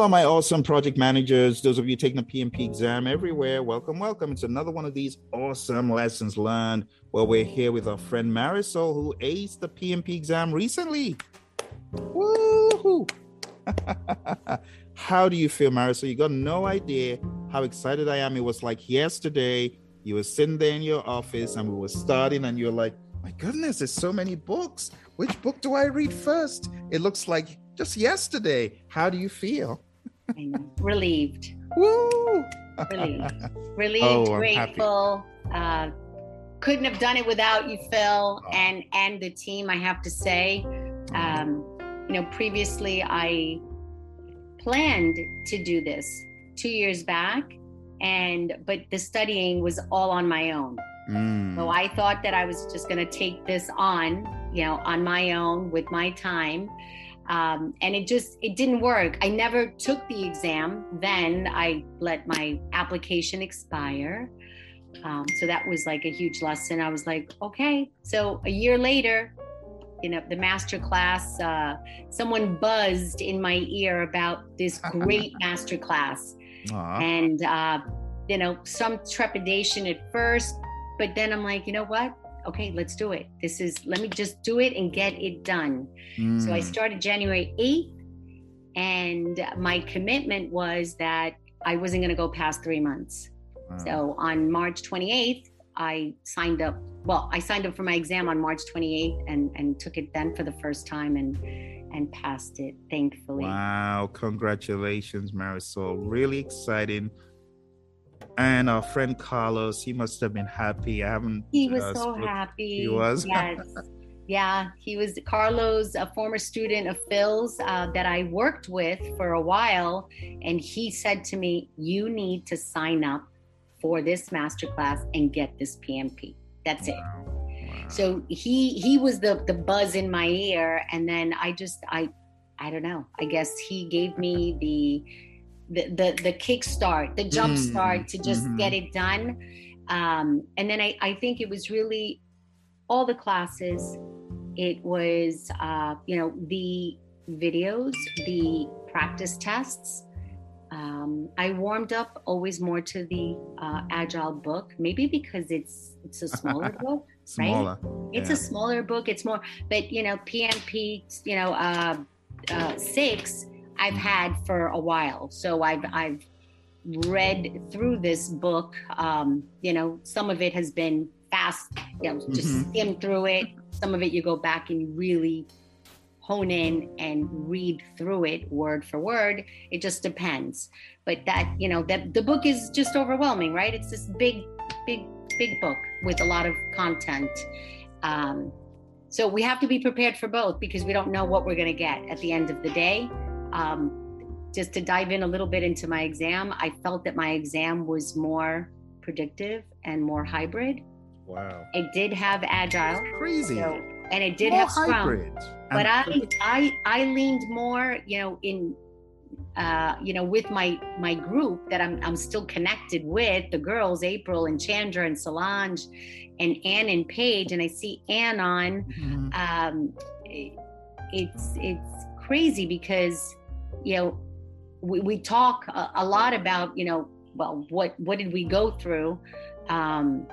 Hello, my awesome project managers. Those of you taking the PMP exam everywhere, welcome, welcome. It's another one of these awesome lessons learned where we're here with our friend Marisol, who aced the PMP exam recently. Woohoo! how do you feel, Marisol? You got no idea how excited I am. It was like yesterday. You were sitting there in your office and we were starting, and you're like, my goodness, there's so many books. Which book do I read first? It looks like just yesterday. How do you feel? Relieved. Woo! Relieved. Relieved, oh, grateful. Uh, couldn't have done it without you, Phil, oh. and and the team. I have to say, um, you know, previously I planned to do this two years back, and but the studying was all on my own. Mm. So I thought that I was just going to take this on, you know, on my own with my time. Um, and it just it didn't work. I never took the exam. Then I let my application expire. Um, so that was like a huge lesson. I was like, okay. So a year later, you know, the master class, uh, someone buzzed in my ear about this great master class, and uh, you know, some trepidation at first, but then I'm like, you know what? Okay, let's do it. This is, let me just do it and get it done. Mm. So I mm. started January 8th, and my commitment was that I wasn't going to go past three months. Wow. So on March 28th, I signed up. Well, I signed up for my exam on March 28th and, and took it then for the first time and and passed it, thankfully. Wow, congratulations, Marisol. Really exciting and our friend Carlos, he must have been happy. I haven't. He was uh, so happy. He was. Yes. yeah, he was Carlos, a former student of Phil's uh, that I worked with for a while, and he said to me, "You need to sign up for this masterclass and get this PMP. That's wow. it." Wow. So he he was the the buzz in my ear, and then I just I I don't know. I guess he gave me the the the, the kickstart, the jump mm-hmm. start to just mm-hmm. get it done. Um, and then I, I think it was really all the classes. It was uh, you know the videos, the practice tests. Um, I warmed up always more to the uh, agile book, maybe because it's it's a smaller book, smaller. right? It's yeah. a smaller book. It's more, but you know, PMP, you know, uh, uh, six I've had for a while. So I've I've read through this book. Um, you know, some of it has been fast, you know, just mm-hmm. skim through it. Some of it you go back and really hone in and read through it word for word. It just depends. But that, you know, that the book is just overwhelming, right? It's this big, big, big book with a lot of content. Um, so we have to be prepared for both because we don't know what we're going to get at the end of the day um, just to dive in a little bit into my exam, I felt that my exam was more predictive and more hybrid. Wow. It did have agile. That's crazy. So, and it did more have Scrum. Hybrid. But I, I I leaned more, you know, in uh, you know, with my my group that I'm I'm still connected with, the girls, April and Chandra and Solange and Anne and Paige, and I see Ann on. Mm-hmm. Um, it, it's it's crazy because you know, we, we talk a, a, lot about, you know, well, what what did we go through? Um,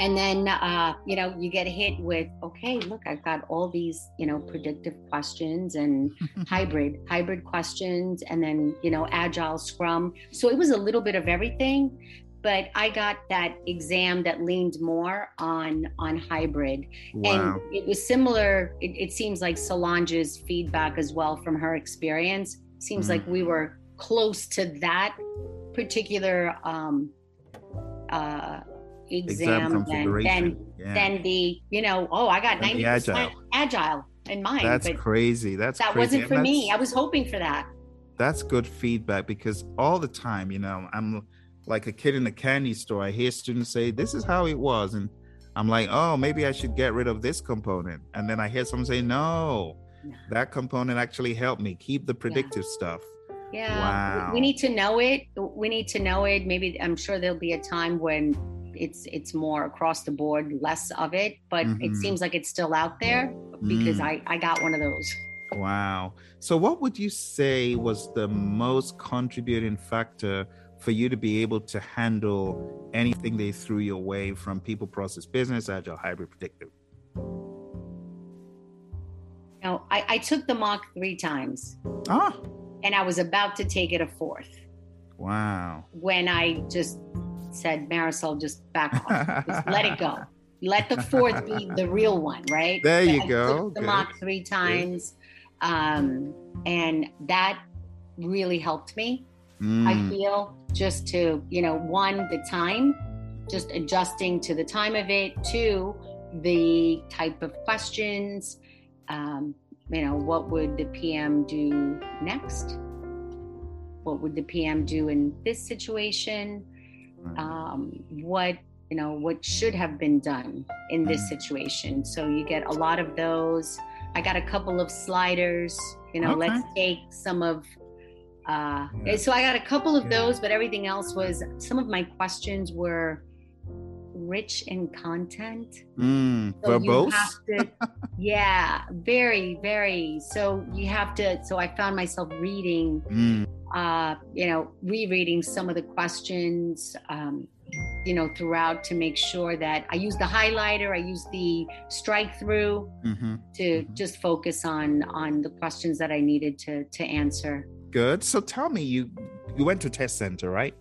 and then uh, you know you get hit with okay look i've got all these you know predictive questions and hybrid hybrid questions and then you know agile scrum so it was a little bit of everything but i got that exam that leaned more on on hybrid wow. and it was similar it, it seems like solange's feedback as well from her experience Seems mm like we were close to that particular um, uh, exam, exam then, then, yeah. then the you know oh I got ninety percent agile in mind. That's crazy. That's that crazy. wasn't for me. I was hoping for that. That's good feedback because all the time, you know, I'm like a kid in a candy store. I hear students say, "This is how it was," and I'm like, "Oh, maybe I should get rid of this component." And then I hear someone say, "No, that component actually helped me keep the predictive yeah. stuff yeah wow. we need to know it we need to know it maybe i'm sure there'll be a time when it's it's more across the board less of it but mm-hmm. it seems like it's still out there because mm. i i got one of those Wow. So, what would you say was the most contributing factor for you to be able to handle anything they threw your way from people, process, business, agile, hybrid, predictive? No, I, I took the mock three times. Ah. And I was about to take it a fourth. Wow. When I just said, Marisol, just back off. just let it go. Let the fourth be the real one, right? There you I go. the mock three times. Um, and that really helped me. Mm. I feel just to, you know, one, the time, just adjusting to the time of it, two, the type of questions, um, you know, what would the PM do next? What would the PM do in this situation? Um, what you know what should have been done in this mm. situation so you get a lot of those i got a couple of sliders you know okay. let's take some of uh yeah. so i got a couple of yeah. those but everything else was some of my questions were rich in content. Mm, so verbose? To, yeah, very, very. So you have to. So I found myself reading, mm. uh, you know, rereading some of the questions, um, you know, throughout to make sure that I use the highlighter, I use the strike through mm-hmm. to mm-hmm. just focus on on the questions that I needed to to answer. Good. So tell me, you you went to test center, right?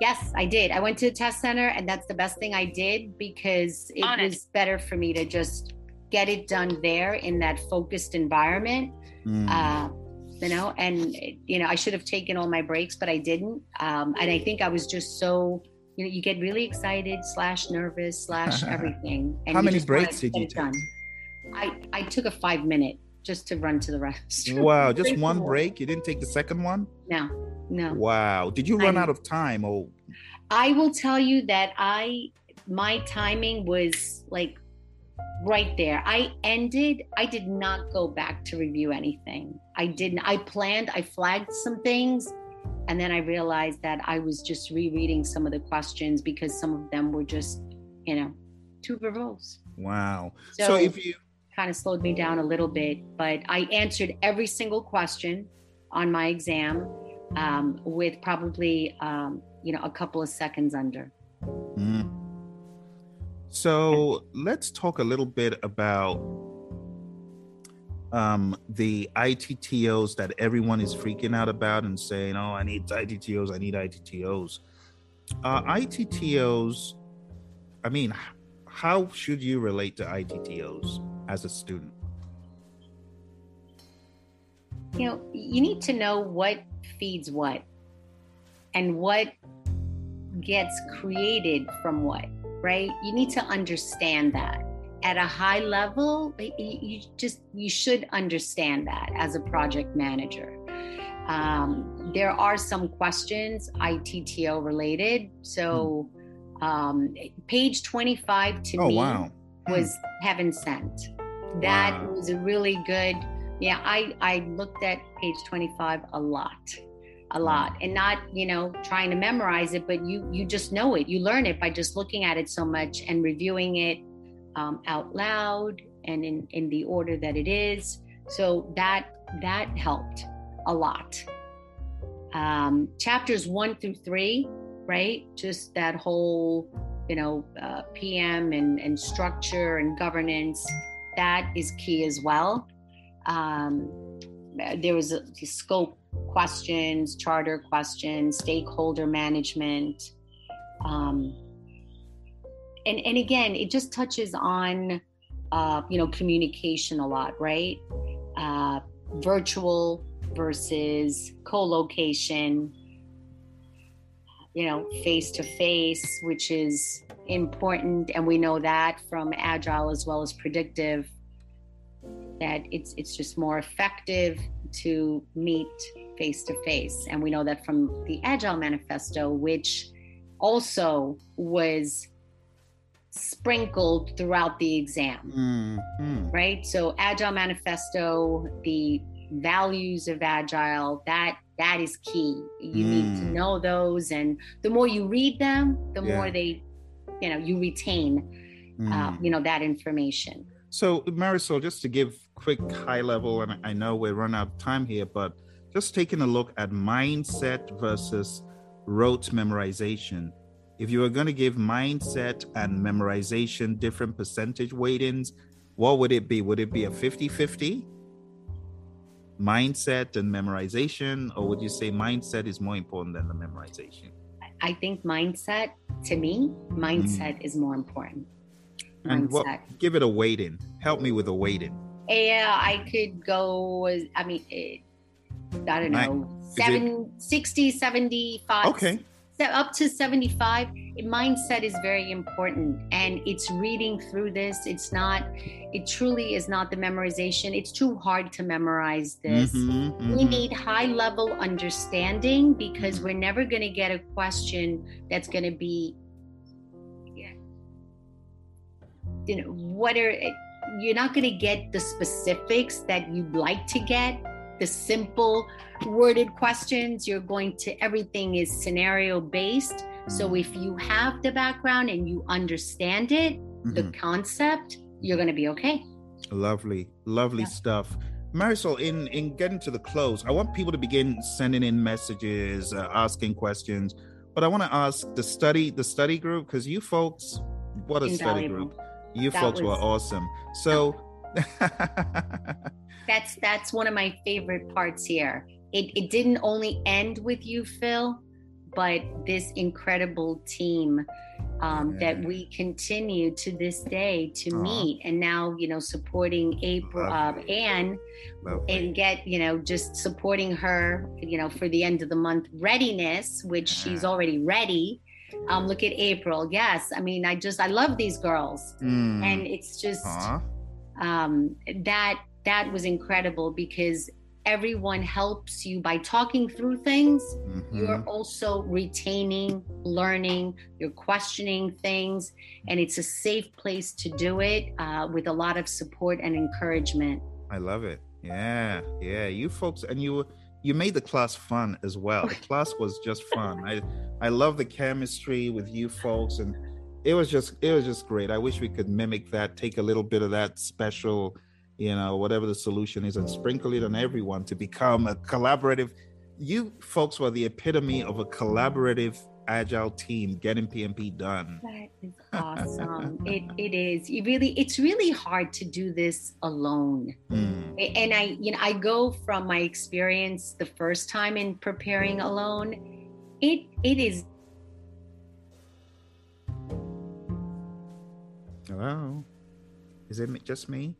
Yes, I did. I went to the test center, and that's the best thing I did because it was better for me to just get it done there in that focused environment. Mm. Uh, you know, and you know, I should have taken all my breaks, but I didn't. Um, and I think I was just so, you know, you get really excited slash nervous slash everything. And How many breaks did you take? Done. I I took a five minute just to run to the restroom. Wow, just one break. You didn't take the second one? No, no. Wow. Did you run I, out of time Oh, I will tell you that I my timing was like right there. I ended, I did not go back to review anything. I didn't I planned, I flagged some things and then I realized that I was just rereading some of the questions because some of them were just, you know, too verbose. Wow. So, so if you kind of slowed me down a little bit, but I answered every single question on my exam um, with probably um, you know a couple of seconds under. Mm. So let's talk a little bit about um, the ITTOs that everyone is freaking out about and saying, "Oh, I need ITTOs. I need ITTOs." Uh, ITTOs. I mean, how should you relate to ITTOs as a student? You know, you need to know what feeds what and what gets created from what, right? You need to understand that. At a high level, you just you should understand that as a project manager. Um, there are some questions ITTO related. So, um, page 25 to oh, me wow. was heaven sent. That wow. was a really good. Yeah, I I looked at page 25 a lot a lot and not you know trying to memorize it but you you just know it. You learn it by just looking at it so much and reviewing it um, out loud and in in the order that it is. So that that helped a lot. Um, chapters one through three right? Just that whole you know uh, pm and, and structure and governance that is key as well um, there was a, scope questions, charter questions, stakeholder management. Um, and, and again, it just touches on, uh, you know, communication a lot, right? Uh, virtual versus co-location, you know, face to face, which is important. And we know that from agile as well as predictive, that it's it's just more effective to meet face to face. And we know that from the Agile Manifesto, which also was sprinkled throughout the exam, mm-hmm. right? So, Agile Manifesto, the values of Agile, that that is key. You mm. need to mm. know those, and the more you read them, the yeah. more they, you know, you retain, uh, mm. uh, you know, that information. So, Marisol, just to give quick high level, and I know we're running out of time here, but just taking a look at mindset versus rote memorization. If you were going to give mindset and memorization different percentage weightings, what would it be? Would it be a 50 50? Mindset and memorization, or would you say mindset is more important than the memorization? I think mindset, to me, mindset mm. is more important and what, give it a weighting. Help me with a weighting. Yeah, I could go. I mean, it, I don't know, seven, it, 60, 75. Okay. Up to 75. Mindset is very important. And it's reading through this. It's not, it truly is not the memorization. It's too hard to memorize this. Mm-hmm, mm-hmm. We need high level understanding because we're never going to get a question that's going to be you know what are you're not going to get the specifics that you'd like to get the simple worded questions you're going to everything is scenario based so if you have the background and you understand it mm-hmm. the concept you're going to be okay lovely lovely yeah. stuff marisol in in getting to the close i want people to begin sending in messages uh, asking questions but i want to ask the study the study group because you folks what a Invaluable. study group you that folks was, were awesome. So that's that's one of my favorite parts here. It it didn't only end with you, Phil, but this incredible team um, yeah. that we continue to this day to uh-huh. meet and now you know supporting april uh, anne and get you know just supporting her you know for the end of the month readiness which yeah. she's already ready um, look at April. Yes, I mean, I just I love these girls, mm. and it's just um, that that was incredible because everyone helps you by talking through things. Mm-hmm. You're also retaining, learning, you're questioning things, and it's a safe place to do it uh, with a lot of support and encouragement. I love it. Yeah, yeah. You folks, and you you made the class fun as well. The class was just fun. I I love the chemistry with you folks and it was just it was just great. I wish we could mimic that, take a little bit of that special, you know, whatever the solution is and sprinkle it on everyone to become a collaborative. You folks were the epitome of a collaborative agile team getting PMP done. That is awesome. it it is. It really it's really hard to do this alone. Mm. And I you know I go from my experience the first time in preparing alone. It it is Hello. Is it just me?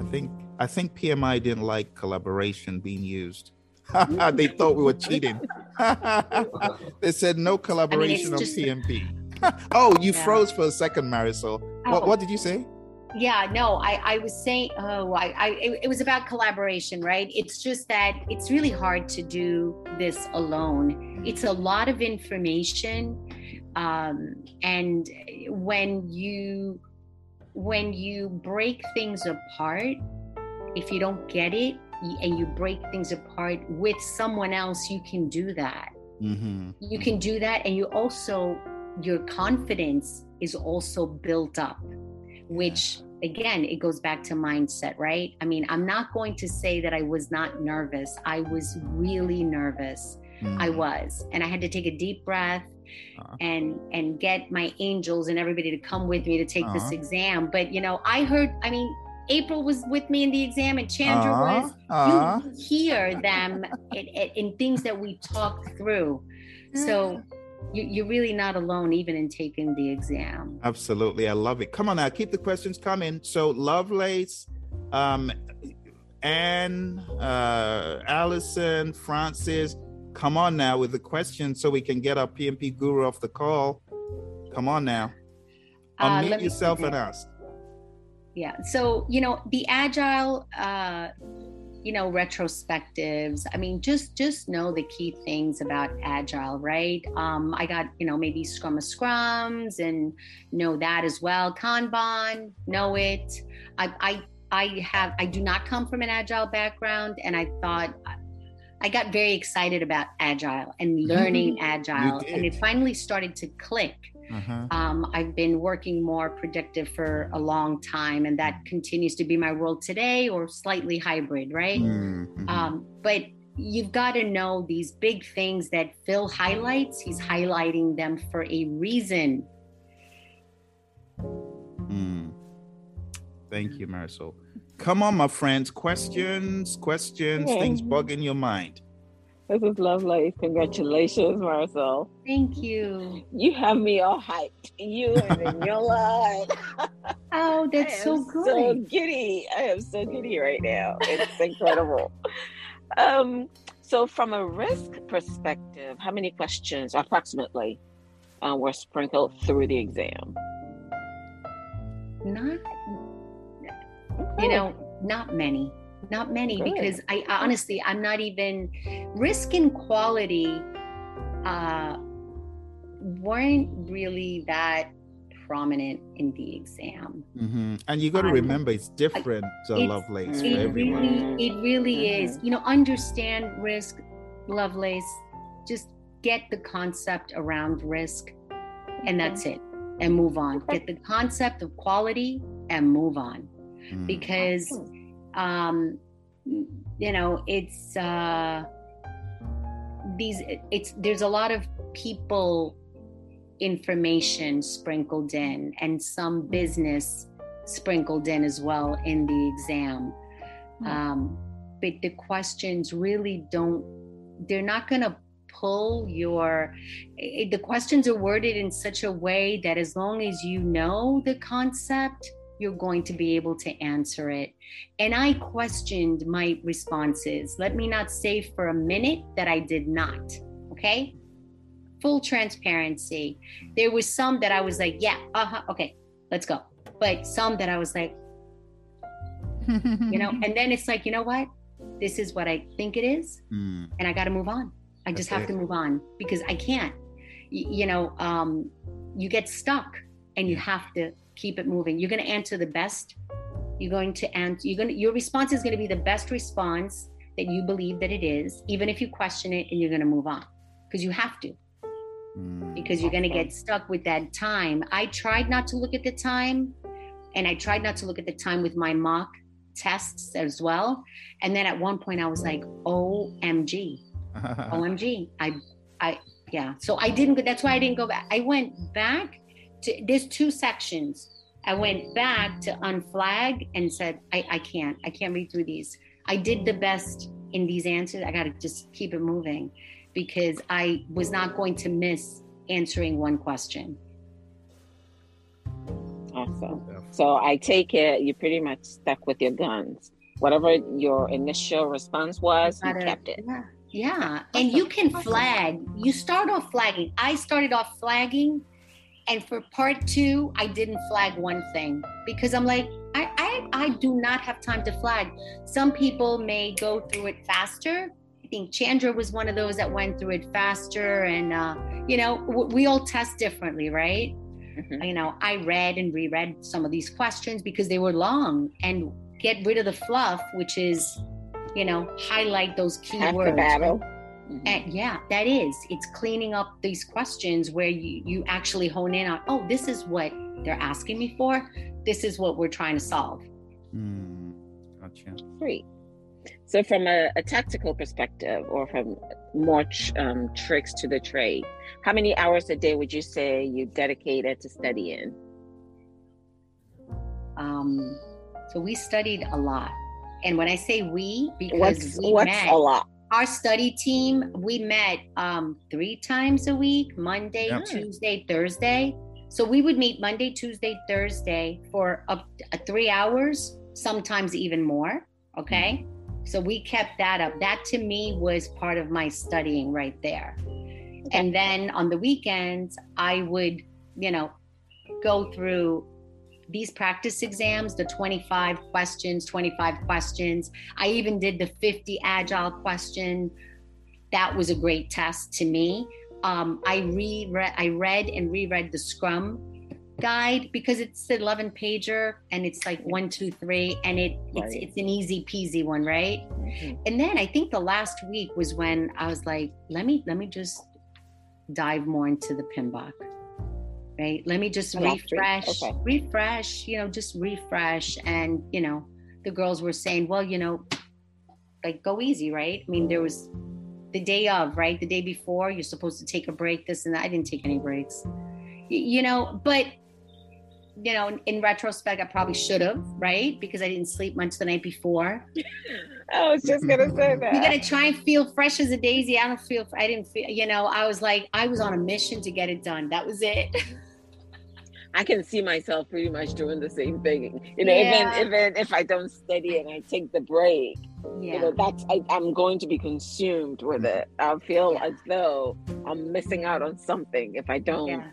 I think I think PMI didn't like collaboration being used. they thought we were cheating. they said no collaboration I mean, on just... PMP. oh, you yeah. froze for a second, Marisol. Oh. What, what did you say? Yeah, no, I, I was saying, oh, I, I, it, it was about collaboration, right? It's just that it's really hard to do this alone. It's a lot of information, um, and when you when you break things apart, if you don't get it, and you break things apart with someone else, you can do that. Mm-hmm. You can do that. And you also, your confidence is also built up, which again, it goes back to mindset, right? I mean, I'm not going to say that I was not nervous. I was really nervous. Mm-hmm. I was. And I had to take a deep breath. Uh-huh. and and get my angels and everybody to come with me to take uh-huh. this exam but you know i heard i mean April was with me in the exam and Chandra uh, was. Uh, you hear them in, in, things that we talk through. So you, are really not alone, even in taking the exam. Absolutely. I love it. Come on now, keep the questions coming. So, Lovelace, um, Anne, uh, Allison, Francis, come on now with the questions so we can get our PMP guru off the call. Come on now. Uh, Unmute yourself and ask. Yeah so you know the agile uh you know retrospectives i mean just just know the key things about agile right? Um i got you know maybe scrum of scrums and know that as well. Kanban know it. I i i have i do not come from an agile background and i thought I got very excited about agile and learning agile, and it finally started to click Uh-huh. Um, I've been working more predictive for a long time, and that continues to be my role today, or slightly hybrid, right? Mm-hmm. Um, but you've got to know these big things that Phil highlights. He's highlighting them for a reason. Mm. Thank you, Marisol. Come on, my friends. Questions, questions, yeah. things bugging your mind. This is lovely. Congratulations, Marisol. Thank you. You have me all hyped. You and your life. oh, that's so good. So giddy. I am so giddy right now. It's incredible. um, so, from a risk perspective, how many questions approximately uh, were sprinkled through the exam? Not, you know, not many not many Good. because I honestly I'm not even risk and quality uh, weren't really that prominent in the exam. Mm-hmm. And you got to um, remember it's different, uh, Lovelace, for everyone. Really, it really mm-hmm. is. You know, understand risk, Lovelace. Just get the concept around risk, and that's it, and move on. Get the concept of quality and move on, mm-hmm. because um, you know it's uh, these it's there's a lot of people information sprinkled in and some business sprinkled in as well in the exam mm-hmm. um, but the questions really don't they're not going to pull your it, the questions are worded in such a way that as long as you know the concept you're going to be able to answer it. And I questioned my responses. Let me not say for a minute that I did not. Okay. Full transparency. There was some that I was like, yeah, uh huh, okay, let's go. But some that I was like, you know, and then it's like, you know what? This is what I think it is, mm. and I got to move on. I just have to move on because I can't. Y- you know, um, you get stuck and you have to keep it moving. You're going to answer the best. You're going to answer. You're going to. Your response is going to be the best response that you believe that it is, even if you question it, and you're going to move on because you have to. Mm, because you're going to get stuck with that time. I tried not to look at the time, and I tried not to look at the time with my mock tests as well. And then at one point, I was like, "OMG, OMG!" I, I, yeah. So I didn't. That's why I didn't go back. I went back to, there's two sections. I went back to unflag and said, I, I can't, I can't read through these. I did the best in these answers. I got to just keep it moving because I was not going to miss answering one question. Awesome. So I take it you pretty much stuck with your guns. Whatever your initial response was, you, you kept it. Yeah. Yeah. And you can flag. You start off flagging. I started off flagging and for part two, I didn't flag one thing because I'm like, I, I, I do not have time to flag. Some people may go through it faster. I think Chandra was one of those that went through it faster. And, uh, you know, w- we all test differently, right? Mm-hmm. You know, I read and reread some of these questions because they were long and get rid of the fluff, which is, you know, highlight those key Half words. The battle. Mm-hmm. And yeah, that is. It's cleaning up these questions where you, you actually hone in on, oh, this is what they're asking me for. This is what we're trying to solve. Mm, gotcha. Great. So, from a, a, tactical perspective, or from more tr- um, tricks to the trade, how many hours a day would you say you dedicated to studying? Um, so we studied a lot, and when I say we, because what's, we what's met, a lot? Our study team, we met um, three times a week Monday, yep. Tuesday, Thursday. So we would meet Monday, Tuesday, Thursday for up uh, three hours, sometimes even more. Okay. Mm-hmm. So we kept that up. That to me was part of my studying right there. Okay. And then on the weekends, I would, you know, go through these practice exams, the 25 questions, 25 questions. I even did the 50 agile question. That was a great test to me. Um, I reread, I read and reread the Scrum guide because it's an 11 pager and it's like one, two, three, and it right. it's it's an easy peasy one, right? Mm-hmm. And then I think the last week was when I was like, let me let me just dive more into the PMBOK right? Let me just refresh, okay. refresh, you know, just refresh. And, you know, the girls were saying, well, you know, like go easy, right? I mean, there was the day of, right? The day before, you're supposed to take a break, this and that. I didn't take any breaks, you know, but you know, in retrospect, I probably should have, right? Because I didn't sleep much the night before. I was just gonna say that. You gotta try and feel fresh as a daisy. I don't feel. I didn't feel. You know, I was like, I was on a mission to get it done. That was it. I can see myself pretty much doing the same thing. You know, yeah. even even if I don't study and I take the break, yeah. you know, that's I, am going to be consumed with it. I feel yeah. as though I'm missing out on something if I don't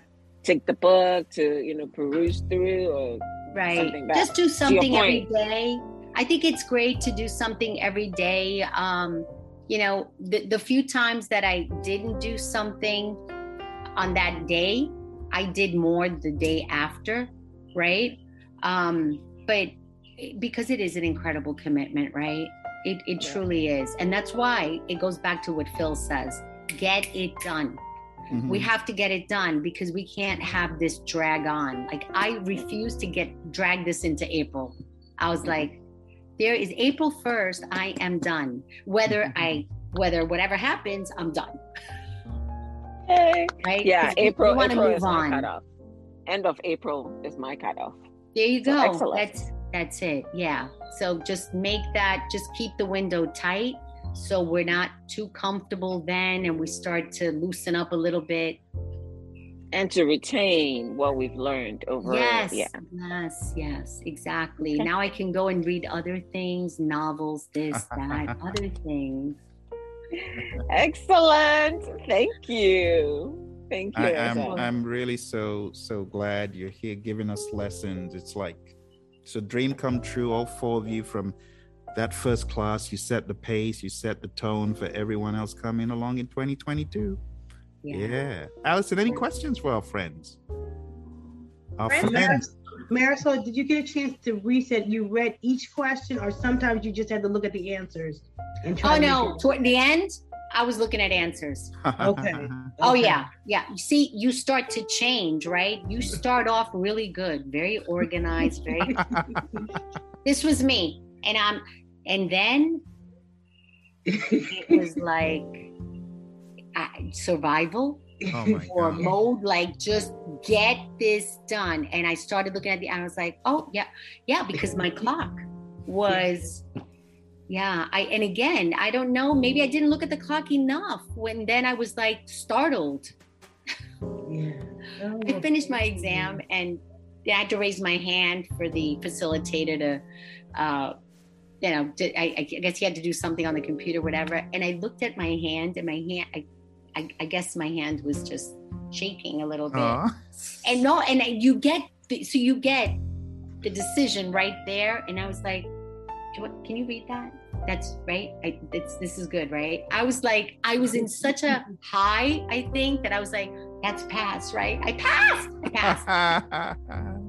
take the book to you know peruse through or right. Just do something every day. I think it's great to do something every day. Um, you know, the, the few times that I didn't do something on that day, I did more the day after, right? Um, but because it is an incredible commitment, right? It, it yeah. truly is. And that's why it goes back to what Phil says get it done. Mm-hmm. We have to get it done because we can't have this drag on. Like, I refuse to get drag this into April. I was like, there is April 1st, I am done. Whether I, whether whatever happens, I'm done. Right? Yeah, April. We April is on. End of April is my cutoff. There you go. So that's that's it. Yeah. So just make that. Just keep the window tight, so we're not too comfortable then, and we start to loosen up a little bit. And to retain what we've learned over. Yes. Yeah. Yes. Yes. Exactly. Okay. Now I can go and read other things, novels, this, that, other things. Excellent. Thank you. Thank you. I, am I'm, I'm really so so glad you're here giving us lessons. It's like it's a dream come true, all four of you from that first class. You set the pace, you set the tone for everyone else coming along in 2022. Yeah. yeah. Allison, any questions for our friends? Our friends. Marisol, did you get a chance to reset? You read each question, or sometimes you just had to look at the answers? And try oh no! Toward the end, I was looking at answers. okay. Oh yeah, yeah. You see, you start to change, right? You start off really good, very organized, very. this was me, and I'm, and then it was like uh, survival oh or mode like just get this done and i started looking at the i was like oh yeah yeah because my clock was yeah i and again i don't know maybe i didn't look at the clock enough when then i was like startled yeah. Oh. i finished my exam and i had to raise my hand for the facilitator to uh you know I, I guess he had to do something on the computer whatever and i looked at my hand and my hand I, I, I guess my hand was just shaking a little bit. Aww. And no, and you get so you get the decision right there, and I was like, "Can you read that?" That's right. I, it's, this is good, right? I was like, I was in such a high, I think, that I was like, "That's passed, right? I passed. I passed."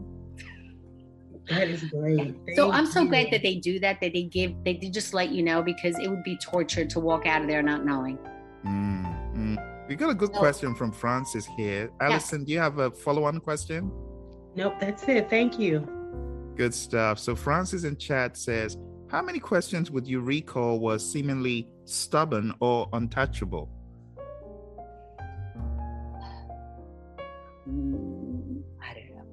That is great. Thank so I'm so you. glad that they do that, that they give, they just let you know because it would be torture to walk out of there not knowing. Mm. Mm. We got a good question from Francis here. Allison, yes. do you have a follow on question? Nope, that's it. Thank you. Good stuff. So, Francis in chat says, How many questions would you recall was seemingly stubborn or untouchable? Mm, I don't know.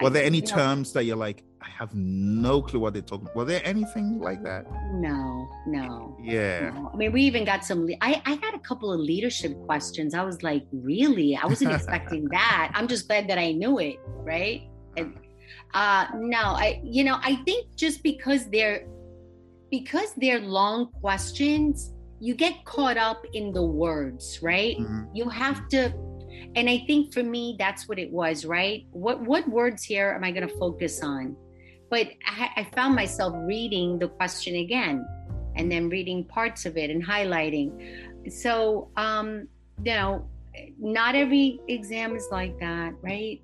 Were there any terms that you're like, I have no clue what they're talking. Were there anything like that? No, no. Yeah. No. I mean, we even got some. I I got a couple of leadership questions. I was like, really? I wasn't expecting that. I'm just glad that I knew it, right? And uh, no, I you know I think just because they're because they're long questions, you get caught up in the words, right? Mm-hmm. You have to and i think for me that's what it was right what what words here am i going to focus on but I, I found myself reading the question again and then reading parts of it and highlighting. So, um, you know, not every exam is like that, right?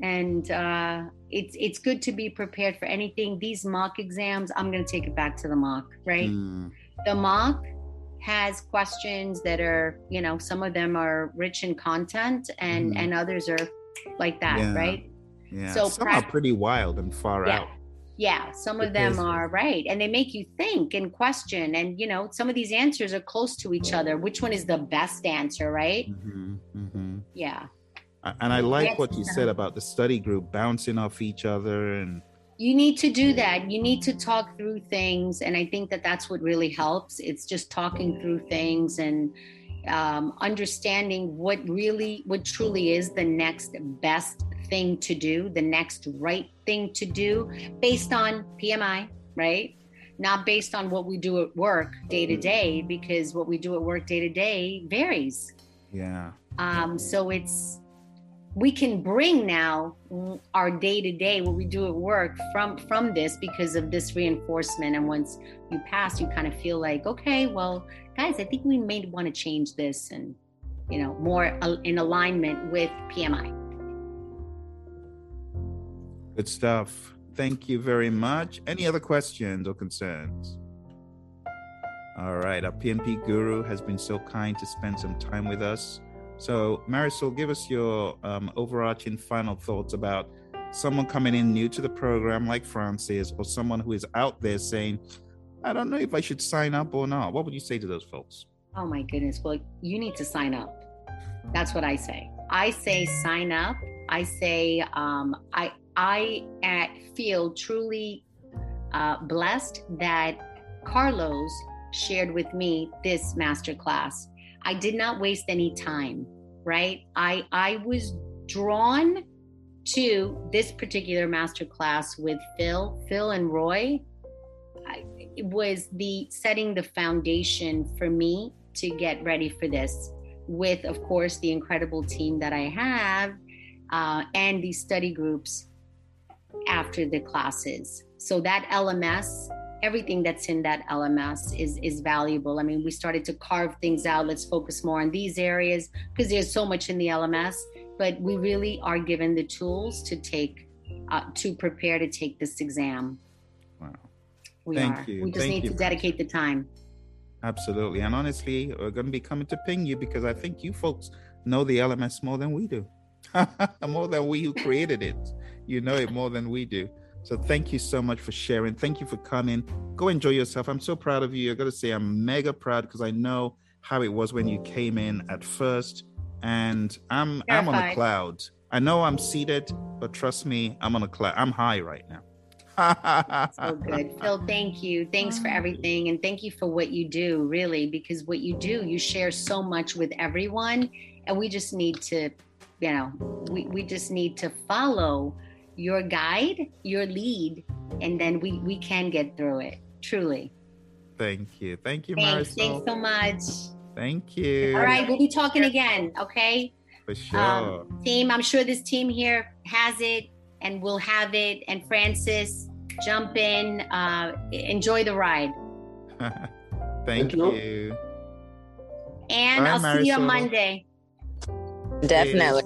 And uh, it's it's good to be prepared for anything. These mock exams, I'm going to take it back to the mock, right? Mm. The mock has questions that are, you know, some of them are rich in content, and mm. and others are like that, yeah. right? Yeah. So some are pretty wild and far yeah. out. Yeah, some of them are right. And they make you think and question. And, you know, some of these answers are close to each other. Which one is the best answer, right? Mm-hmm, mm-hmm. Yeah. And I like what you said about the study group bouncing off each other and you need to do that you need to talk through things and i think that that's what really helps it's just talking through things and um, understanding what really what truly is the next best thing to do the next right thing to do based on pmi right? Not based on what we do at work day to day because what we do at work day to day varies. Yeah. Um so it's we can bring now our day to day what we do at work from from this because of this reinforcement. And once you pass you kind of feel like okay well guys i think we may want to change this and you know more in alignment with pmi good stuff thank you very much any other questions or concerns all right our PMP guru has been so kind to spend some time with us so, Marisol, give us your um, overarching final thoughts about someone coming in new to the program like Francis, or someone who is out there saying, I don't know if I should sign up or not. What would you say to those folks? Oh, my goodness. Well, you need to sign up. That's what I say. I say sign up. I say um, I I uh, feel truly uh, blessed that Carlos shared with me this masterclass I did not waste any time, right? I I was drawn to this particular master class with Phil, Phil and Roy. I, it was the setting the foundation for me to get ready for this with of course the incredible team that I have uh, and these study groups after the classes. So that LMS everything that's in that LMS is is valuable. I mean, we started to carve things out. Let's focus more on these areas because there's so much in the LMS, but we really are given the tools to take uh, to prepare to take this exam. Wow. We Thank are. You. We just Thank need you. to dedicate the time. Absolutely. And honestly, we're going to be coming to ping you because I think you folks know the LMS more than we do. more than we who created it. You know it more than we do. So thank you so much for sharing. Thank you for coming. Go enjoy yourself. I'm so proud of you. I got to say, I'm mega proud because I know how it was when you came in at first, and I'm I'm on a cloud. I know I'm seated, but trust me, I'm on a cloud. I'm high right now. so good. Phil, thank you. Thanks for everything. And thank you for what you do, really, because what you do, you share so much with everyone. And we just need to, you know, we, we just need to follow your guide, your lead, and then we we can get through it. Truly. Thank you. Thank you, Marisol. Thanks so much. Thank you. All right, we'll be talking again. Okay. For um, sure. Um, team, I'm sure this team here has it, and will have it. And Francis, jump in. Uh, enjoy the ride. Thank, Thank you. you. And Bye, I'll Marisol. see you on Monday. Definitely.